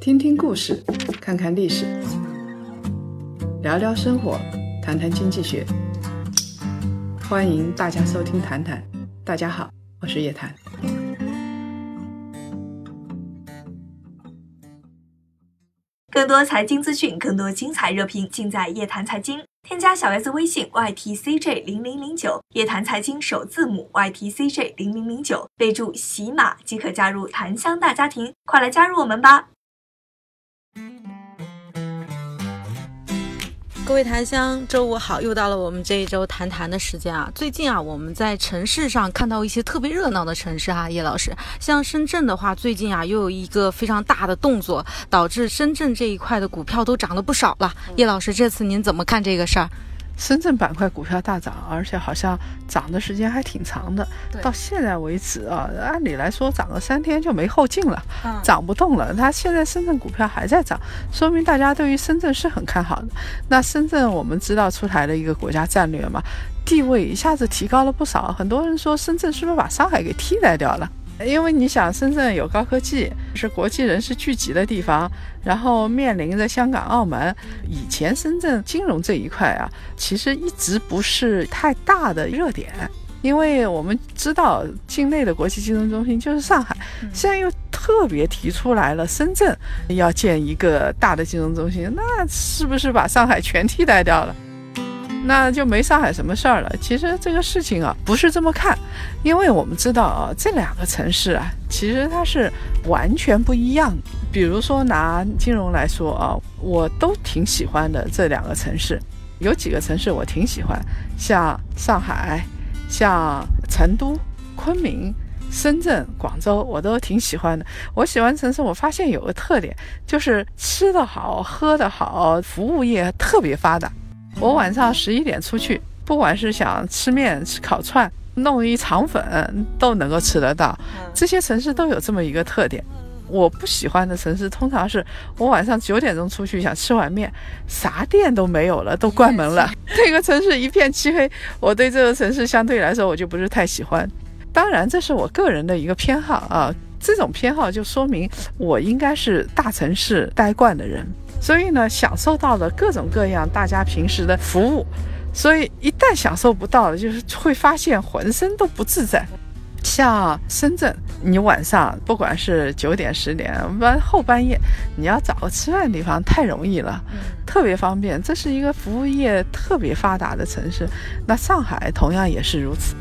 听听故事，看看历史，聊聊生活，谈谈经济学。欢迎大家收听《谈谈》，大家好，我是叶檀。更多财经资讯，更多精彩热评，尽在叶檀财经。添加小 S 微信 ytcj 零零零九，叶檀财经首字母 ytcj 零零零九，备注喜马即可加入檀香大家庭，快来加入我们吧！各位檀香，周五好，又到了我们这一周谈谈的时间啊。最近啊，我们在城市上看到一些特别热闹的城市哈，叶老师，像深圳的话，最近啊又有一个非常大的动作，导致深圳这一块的股票都涨了不少了。叶老师，这次您怎么看这个事儿？深圳板块股票大涨，而且好像涨的时间还挺长的。到现在为止啊，按理来说涨个三天就没后劲了，涨不动了。它现在深圳股票还在涨，说明大家对于深圳是很看好的。那深圳我们知道出台了一个国家战略嘛，地位一下子提高了不少。很多人说深圳是不是把上海给替代掉了？因为你想，深圳有高科技，是国际人士聚集的地方，然后面临着香港、澳门。以前深圳金融这一块啊，其实一直不是太大的热点，因为我们知道境内的国际金融中心就是上海，现在又特别提出来了深圳要建一个大的金融中心，那是不是把上海全替代掉了？那就没上海什么事儿了。其实这个事情啊，不是这么看，因为我们知道啊，这两个城市啊，其实它是完全不一样。比如说拿金融来说啊，我都挺喜欢的这两个城市，有几个城市我挺喜欢，像上海、像成都、昆明、深圳、广州，我都挺喜欢的。我喜欢城市，我发现有个特点，就是吃的好、喝的好，服务业特别发达。我晚上十一点出去，不管是想吃面、吃烤串、弄一肠粉，都能够吃得到。这些城市都有这么一个特点。我不喜欢的城市，通常是我晚上九点钟出去想吃碗面，啥店都没有了，都关门了。这个城市一片漆黑，我对这个城市相对来说我就不是太喜欢。当然，这是我个人的一个偏好啊。这种偏好就说明我应该是大城市待惯的人。所以呢，享受到了各种各样大家平时的服务，所以一旦享受不到了，就是会发现浑身都不自在。像深圳，你晚上不管是九点、十点，完后半夜，你要找个吃饭的地方太容易了，特别方便。这是一个服务业特别发达的城市。那上海同样也是如此。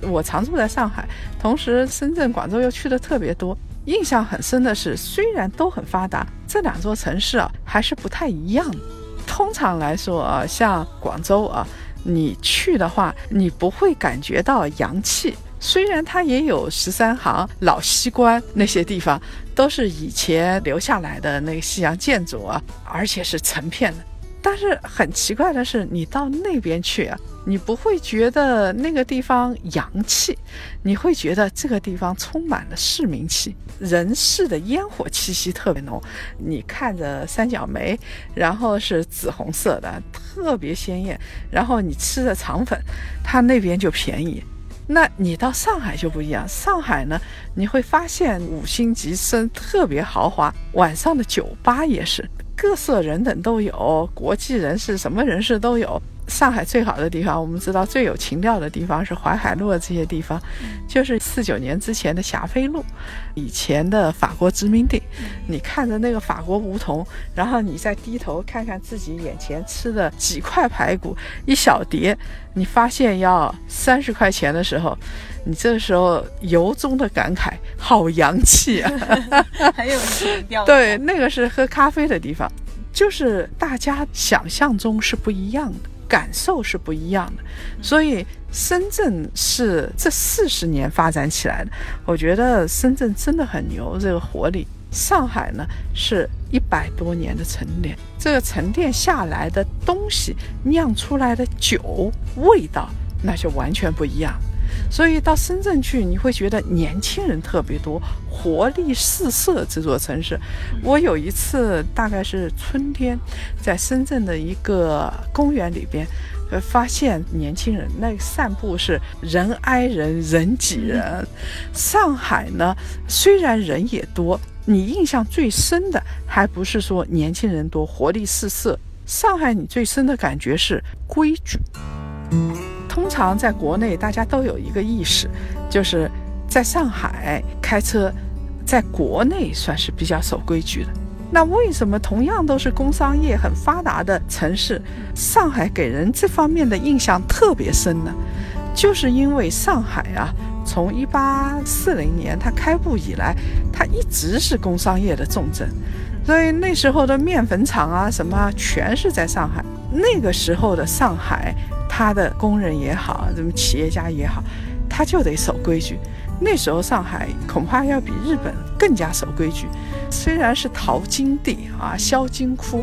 我常住在上海，同时深圳、广州又去的特别多。印象很深的是，虽然都很发达，这两座城市啊还是不太一样。通常来说啊，像广州啊，你去的话，你不会感觉到洋气。虽然它也有十三行、老西关那些地方，都是以前留下来的那个西洋建筑啊，而且是成片的。但是很奇怪的是，你到那边去啊，你不会觉得那个地方洋气，你会觉得这个地方充满了市民气，人世的烟火气息特别浓。你看着三角梅，然后是紫红色的，特别鲜艳。然后你吃的肠粉，它那边就便宜。那你到上海就不一样，上海呢，你会发现五星级生特别豪华，晚上的酒吧也是。各色人等都有，国际人士什么人士都有。上海最好的地方，我们知道最有情调的地方是淮海路这些地方，就是四九年之前的霞飞路，以前的法国殖民地。你看着那个法国梧桐，然后你再低头看看自己眼前吃的几块排骨，一小碟，你发现要三十块钱的时候，你这时候由衷的感慨：好洋气啊！很有情调。对，那个是喝咖啡的地方，就是大家想象中是不一样的。感受是不一样的，所以深圳是这四十年发展起来的。我觉得深圳真的很牛，这个活力。上海呢是一百多年的沉淀，这个沉淀下来的东西酿出来的酒味道，那就完全不一样。所以到深圳去，你会觉得年轻人特别多，活力四射。这座城市，我有一次大概是春天，在深圳的一个公园里边，呃发现年轻人那散步是人挨人人挤人。上海呢，虽然人也多，你印象最深的还不是说年轻人多、活力四射。上海你最深的感觉是规矩。通常在国内，大家都有一个意识，就是在上海开车，在国内算是比较守规矩的。那为什么同样都是工商业很发达的城市，上海给人这方面的印象特别深呢？就是因为上海啊，从一八四零年它开埠以来，它一直是工商业的重镇，所以那时候的面粉厂啊什么全是在上海。那个时候的上海。他的工人也好，什么企业家也好，他就得守规矩。那时候上海恐怕要比日本更加守规矩。虽然是淘金地啊，销金窟，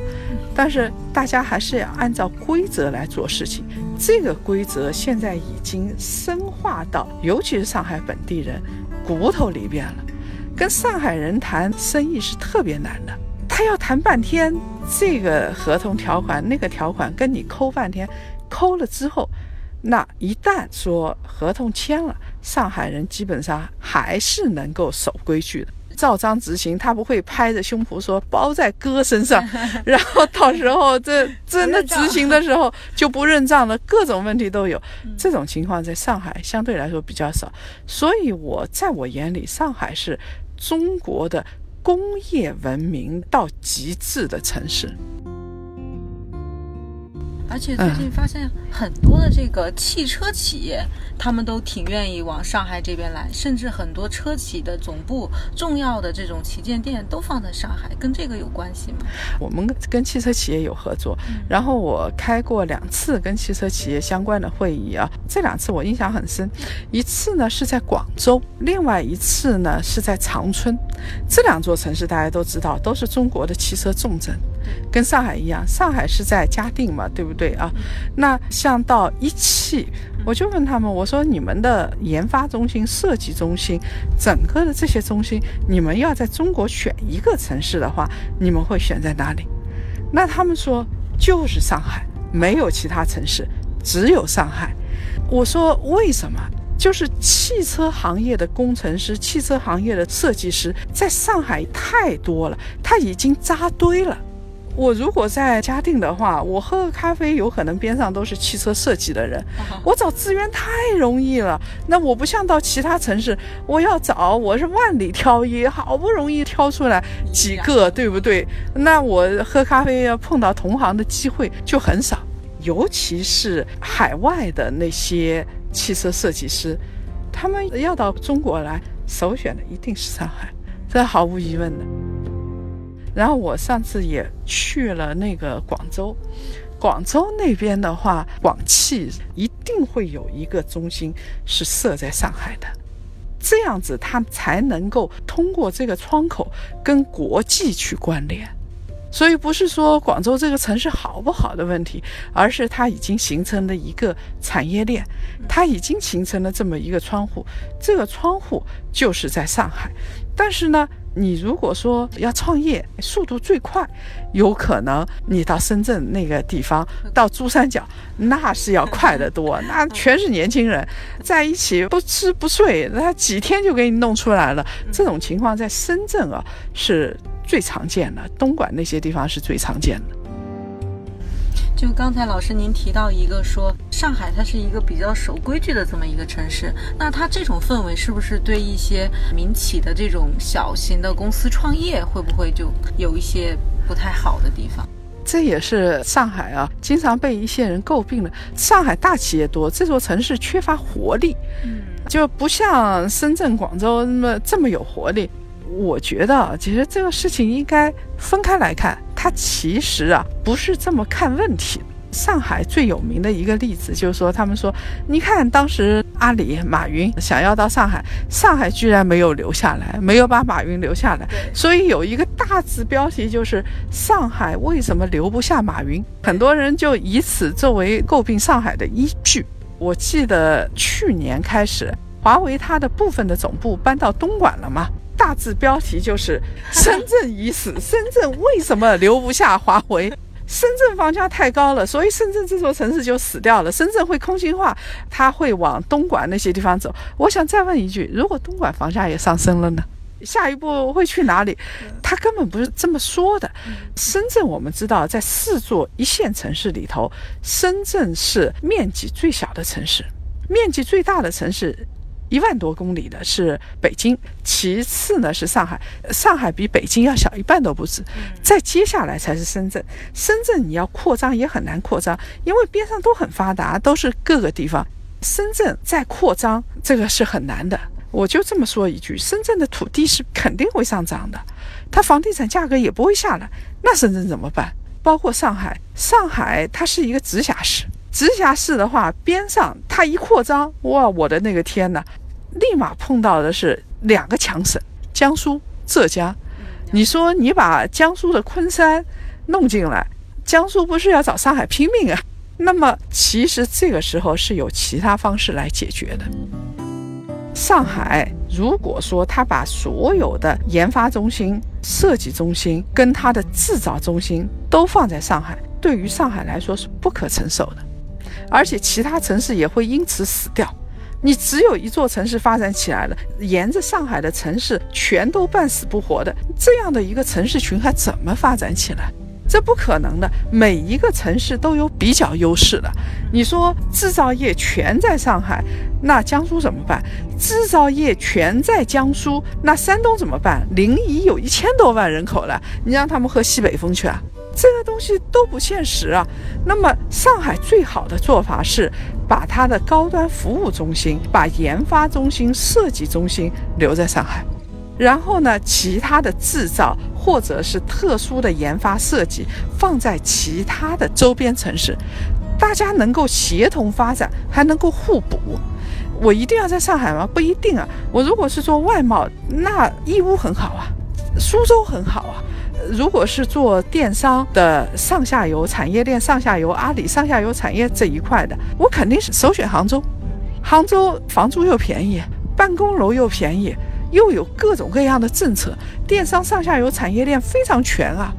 但是大家还是要按照规则来做事情。这个规则现在已经深化到，尤其是上海本地人骨头里边了。跟上海人谈生意是特别难的，他要谈半天，这个合同条款那个条款跟你抠半天。抠了之后，那一旦说合同签了，上海人基本上还是能够守规矩的，照章执行。他不会拍着胸脯说包在哥身上，然后到时候这真的执行的时候就不认账了，各种问题都有。这种情况在上海相对来说比较少，所以我在我眼里，上海是中国的工业文明到极致的城市。而且最近发现很多的这个汽车企业，他们都挺愿意往上海这边来，甚至很多车企的总部、重要的这种旗舰店都放在上海，跟这个有关系吗？我们跟汽车企业有合作，然后我开过两次跟汽车企业相关的会议啊，这两次我印象很深，一次呢是在广州，另外一次呢是在长春，这两座城市大家都知道，都是中国的汽车重镇。跟上海一样，上海是在嘉定嘛，对不对啊？那像到一汽，我就问他们，我说你们的研发中心、设计中心，整个的这些中心，你们要在中国选一个城市的话，你们会选在哪里？那他们说就是上海，没有其他城市，只有上海。我说为什么？就是汽车行业的工程师、汽车行业的设计师在上海太多了，他已经扎堆了。我如果在嘉定的话，我喝个咖啡，有可能边上都是汽车设计的人，我找资源太容易了。那我不像到其他城市，我要找我是万里挑一，好不容易挑出来几个，对不对？那我喝咖啡要碰到同行的机会就很少，尤其是海外的那些汽车设计师，他们要到中国来，首选的一定是上海，这毫无疑问的。然后我上次也去了那个广州，广州那边的话，广汽一定会有一个中心是设在上海的，这样子它才能够通过这个窗口跟国际去关联。所以不是说广州这个城市好不好的问题，而是它已经形成了一个产业链，它已经形成了这么一个窗户，这个窗户就是在上海，但是呢。你如果说要创业，速度最快，有可能你到深圳那个地方，到珠三角，那是要快得多，那全是年轻人在一起不吃不睡，那几天就给你弄出来了。这种情况在深圳啊是最常见的，东莞那些地方是最常见的。就刚才老师您提到一个说上海它是一个比较守规矩的这么一个城市，那它这种氛围是不是对一些民企的这种小型的公司创业会不会就有一些不太好的地方？这也是上海啊，经常被一些人诟病的。上海大企业多，这座城市缺乏活力，嗯，就不像深圳、广州那么这么有活力。我觉得，其实这个事情应该分开来看。它其实啊，不是这么看问题。上海最有名的一个例子，就是说，他们说，你看当时阿里、马云想要到上海，上海居然没有留下来，没有把马云留下来。所以有一个大字标题就是“上海为什么留不下马云”，很多人就以此作为诟病上海的依据。我记得去年开始，华为它的部分的总部搬到东莞了嘛。大字标题就是“深圳已死”，深圳为什么留不下华为？深圳房价太高了，所以深圳这座城市就死掉了。深圳会空心化，它会往东莞那些地方走。我想再问一句：如果东莞房价也上升了呢？下一步会去哪里？他根本不是这么说的。深圳我们知道，在四座一线城市里头，深圳是面积最小的城市，面积最大的城市。一万多公里的是北京，其次呢是上海，上海比北京要小一半都不止，再接下来才是深圳。深圳你要扩张也很难扩张，因为边上都很发达，都是各个地方。深圳再扩张，这个是很难的。我就这么说一句，深圳的土地是肯定会上涨的，它房地产价格也不会下来。那深圳怎么办？包括上海，上海它是一个直辖市。直辖市的话，边上它一扩张，哇，我的那个天呐，立马碰到的是两个强省，江苏、浙江。你说你把江苏的昆山弄进来，江苏不是要找上海拼命啊？那么其实这个时候是有其他方式来解决的。上海如果说他把所有的研发中心、设计中心跟它的制造中心都放在上海，对于上海来说是不可承受的。而且其他城市也会因此死掉，你只有一座城市发展起来了，沿着上海的城市全都半死不活的，这样的一个城市群还怎么发展起来？这不可能的。每一个城市都有比较优势的。你说制造业全在上海，那江苏怎么办？制造业全在江苏，那山东怎么办？临沂有一千多万人口了，你让他们喝西北风去啊？这个东西都不现实啊。那么，上海最好的做法是把它的高端服务中心、把研发中心、设计中心留在上海，然后呢，其他的制造或者是特殊的研发设计放在其他的周边城市，大家能够协同发展，还能够互补。我一定要在上海吗？不一定啊。我如果是做外贸，那义乌很好啊，苏州很好啊。如果是做电商的上下游产业链、上下游阿里上下游产业这一块的，我肯定是首选杭州。杭州房租又便宜，办公楼又便宜，又有各种各样的政策，电商上下游产业链非常全啊。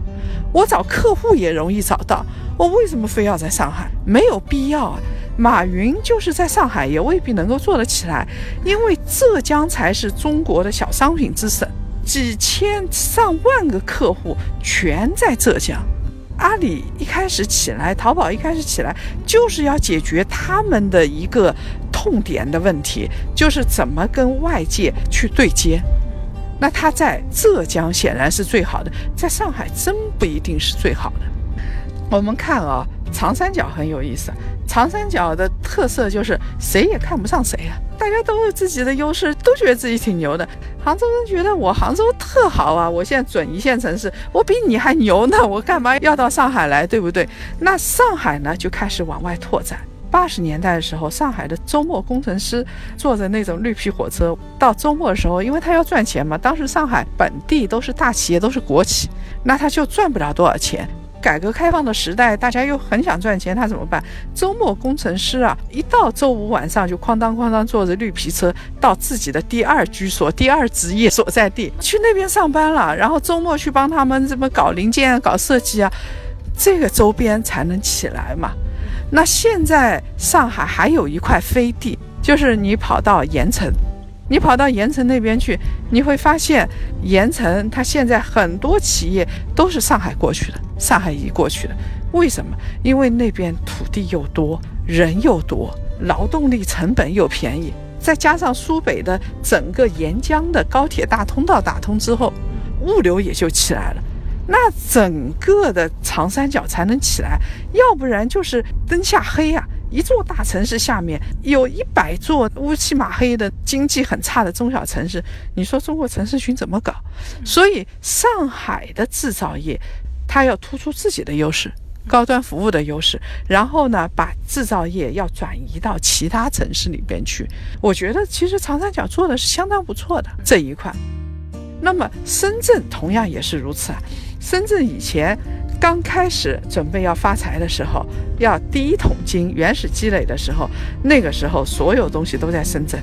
我找客户也容易找到，我为什么非要在上海？没有必要啊。马云就是在上海，也未必能够做得起来，因为浙江才是中国的小商品之省。几千上万个客户全在浙江，阿里一开始起来，淘宝一开始起来，就是要解决他们的一个痛点的问题，就是怎么跟外界去对接。那他在浙江显然是最好的，在上海真不一定是最好的。我们看啊，长三角很有意思。长三角的特色就是谁也看不上谁啊，大家都有自己的优势，都觉得自己挺牛的。杭州人觉得我杭州特好啊，我现在准一线城市，我比你还牛呢，我干嘛要到上海来，对不对？那上海呢就开始往外拓展。八十年代的时候，上海的周末工程师坐着那种绿皮火车，到周末的时候，因为他要赚钱嘛，当时上海本地都是大企业，都是国企，那他就赚不了多少钱。改革开放的时代，大家又很想赚钱，他怎么办？周末工程师啊，一到周五晚上就哐当哐当坐着绿皮车到自己的第二居所、第二职业所在地去那边上班了，然后周末去帮他们这么搞零件、搞设计啊，这个周边才能起来嘛。那现在上海还有一块飞地，就是你跑到盐城。你跑到盐城那边去，你会发现盐城它现在很多企业都是上海过去的，上海移过去的。为什么？因为那边土地又多，人又多，劳动力成本又便宜，再加上苏北的整个沿江的高铁大通道打通之后，物流也就起来了，那整个的长三角才能起来，要不然就是灯下黑呀。一座大城市下面有一百座乌漆嘛黑的、经济很差的中小城市，你说中国城市群怎么搞？所以上海的制造业，它要突出自己的优势、高端服务的优势，然后呢，把制造业要转移到其他城市里边去。我觉得其实长三角做的是相当不错的这一块。那么深圳同样也是如此啊，深圳以前。刚开始准备要发财的时候，要第一桶金原始积累的时候，那个时候所有东西都在深圳，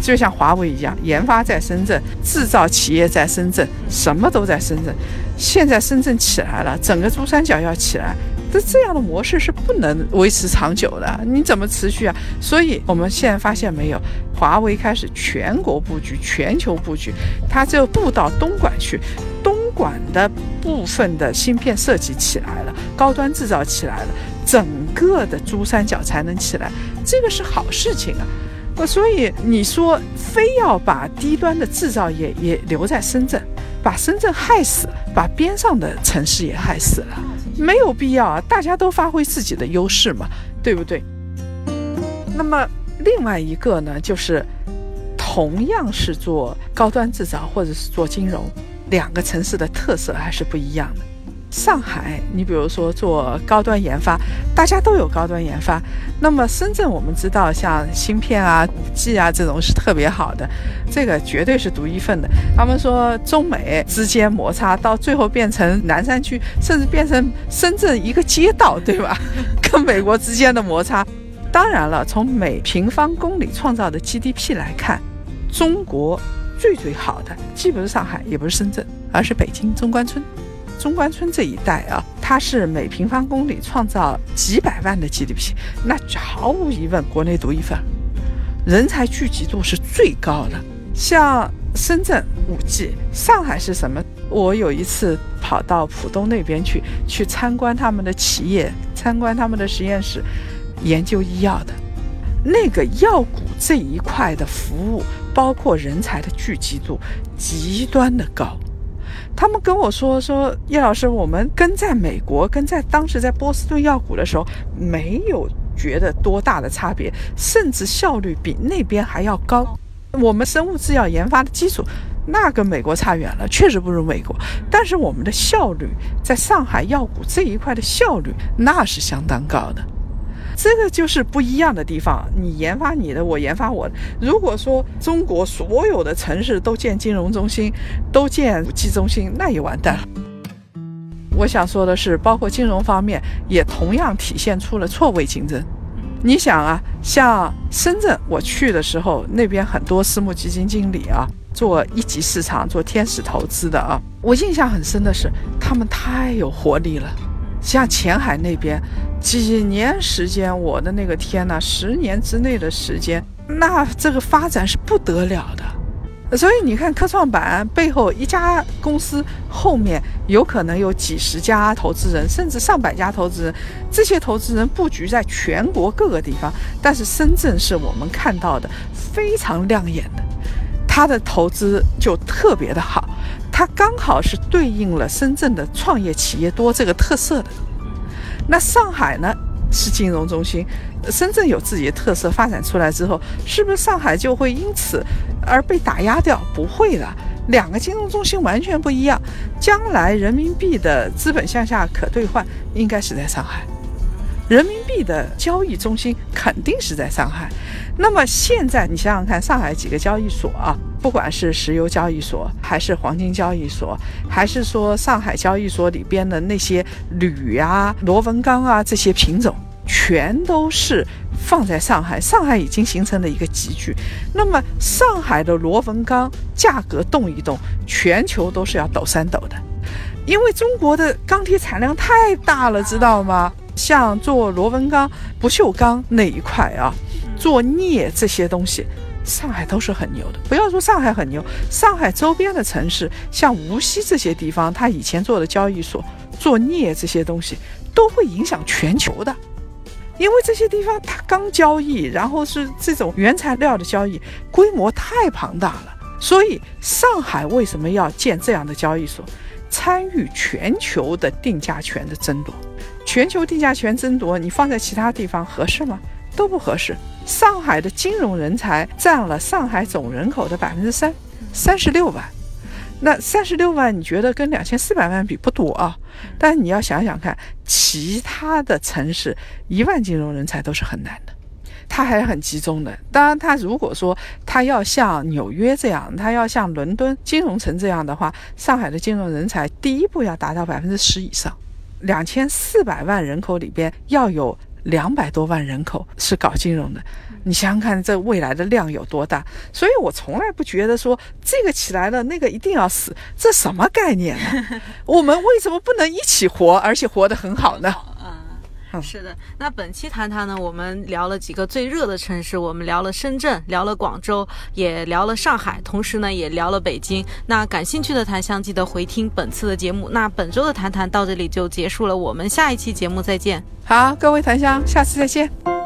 就像华为一样，研发在深圳，制造企业在深圳，什么都在深圳。现在深圳起来了，整个珠三角要起来，这这样的模式是不能维持长久的，你怎么持续啊？所以我们现在发现没有，华为开始全国布局、全球布局，它就布到东莞去，东管的部分的芯片设计起来了，高端制造起来了，整个的珠三角才能起来，这个是好事情啊。呃，所以你说非要把低端的制造业也留在深圳，把深圳害死，把边上的城市也害死了，没有必要啊！大家都发挥自己的优势嘛，对不对？那么另外一个呢，就是同样是做高端制造或者是做金融，两个城市的特色还是不一样的。上海，你比如说做高端研发，大家都有高端研发。那么深圳，我们知道像芯片啊、五 G 啊这种是特别好的，这个绝对是独一份的。他们说中美之间摩擦到最后变成南山区，甚至变成深圳一个街道，对吧？跟美国之间的摩擦。当然了，从每平方公里创造的 GDP 来看，中国最最好的既不是上海，也不是深圳，而是北京中关村。中关村这一带啊，它是每平方公里创造几百万的 GDP，那毫无疑问国内独一份，人才聚集度是最高的。像深圳五 G，上海是什么？我有一次跑到浦东那边去，去参观他们的企业，参观他们的实验室，研究医药的，那个药股这一块的服务，包括人才的聚集度，极端的高。他们跟我说说叶老师，我们跟在美国，跟在当时在波士顿药股的时候，没有觉得多大的差别，甚至效率比那边还要高。我们生物制药研发的基础，那跟美国差远了，确实不如美国。但是我们的效率，在上海药股这一块的效率，那是相当高的。这个就是不一样的地方，你研发你的，我研发我的。如果说中国所有的城市都建金融中心，都建五 G 中心，那也完蛋了。我想说的是，包括金融方面，也同样体现出了错位竞争。你想啊，像深圳，我去的时候，那边很多私募基金经理啊，做一级市场、做天使投资的啊，我印象很深的是，他们太有活力了。像前海那边，几年时间，我的那个天呐，十年之内的时间，那这个发展是不得了的。所以你看，科创板背后一家公司后面有可能有几十家投资人，甚至上百家投资人，这些投资人布局在全国各个地方。但是深圳是我们看到的非常亮眼的，它的投资就特别的好。它刚好是对应了深圳的创业企业多这个特色的。那上海呢是金融中心，深圳有自己的特色发展出来之后，是不是上海就会因此而被打压掉？不会的，两个金融中心完全不一样。将来人民币的资本向下可兑换应该是在上海，人民币的交易中心肯定是在上海。那么现在你想想看，上海几个交易所啊？不管是石油交易所，还是黄金交易所，还是说上海交易所里边的那些铝啊、螺纹钢啊这些品种，全都是放在上海。上海已经形成了一个集聚。那么上海的螺纹钢价格动一动，全球都是要抖三抖的，因为中国的钢铁产量太大了，知道吗？像做螺纹钢、不锈钢那一块啊，做镍这些东西。上海都是很牛的，不要说上海很牛，上海周边的城市，像无锡这些地方，他以前做的交易所做镍这些东西，都会影响全球的，因为这些地方它刚交易，然后是这种原材料的交易，规模太庞大了，所以上海为什么要建这样的交易所，参与全球的定价权的争夺，全球定价权争夺，你放在其他地方合适吗？都不合适。上海的金融人才占了上海总人口的百分之三，三十六万。那三十六万，你觉得跟两千四百万比不多啊？但你要想想看，其他的城市一万金融人才都是很难的，它还是很集中的。当然，它如果说它要像纽约这样，它要像伦敦金融城这样的话，上海的金融人才第一步要达到百分之十以上，两千四百万人口里边要有。两百多万人口是搞金融的，你想想看，这未来的量有多大？所以我从来不觉得说这个起来了，那个一定要死，这什么概念呢？我们为什么不能一起活，而且活得很好呢？是的，那本期谈谈呢，我们聊了几个最热的城市，我们聊了深圳，聊了广州，也聊了上海，同时呢，也聊了北京。那感兴趣的檀香记得回听本次的节目。那本周的谈谈到这里就结束了，我们下一期节目再见。好，各位檀香，下次再见。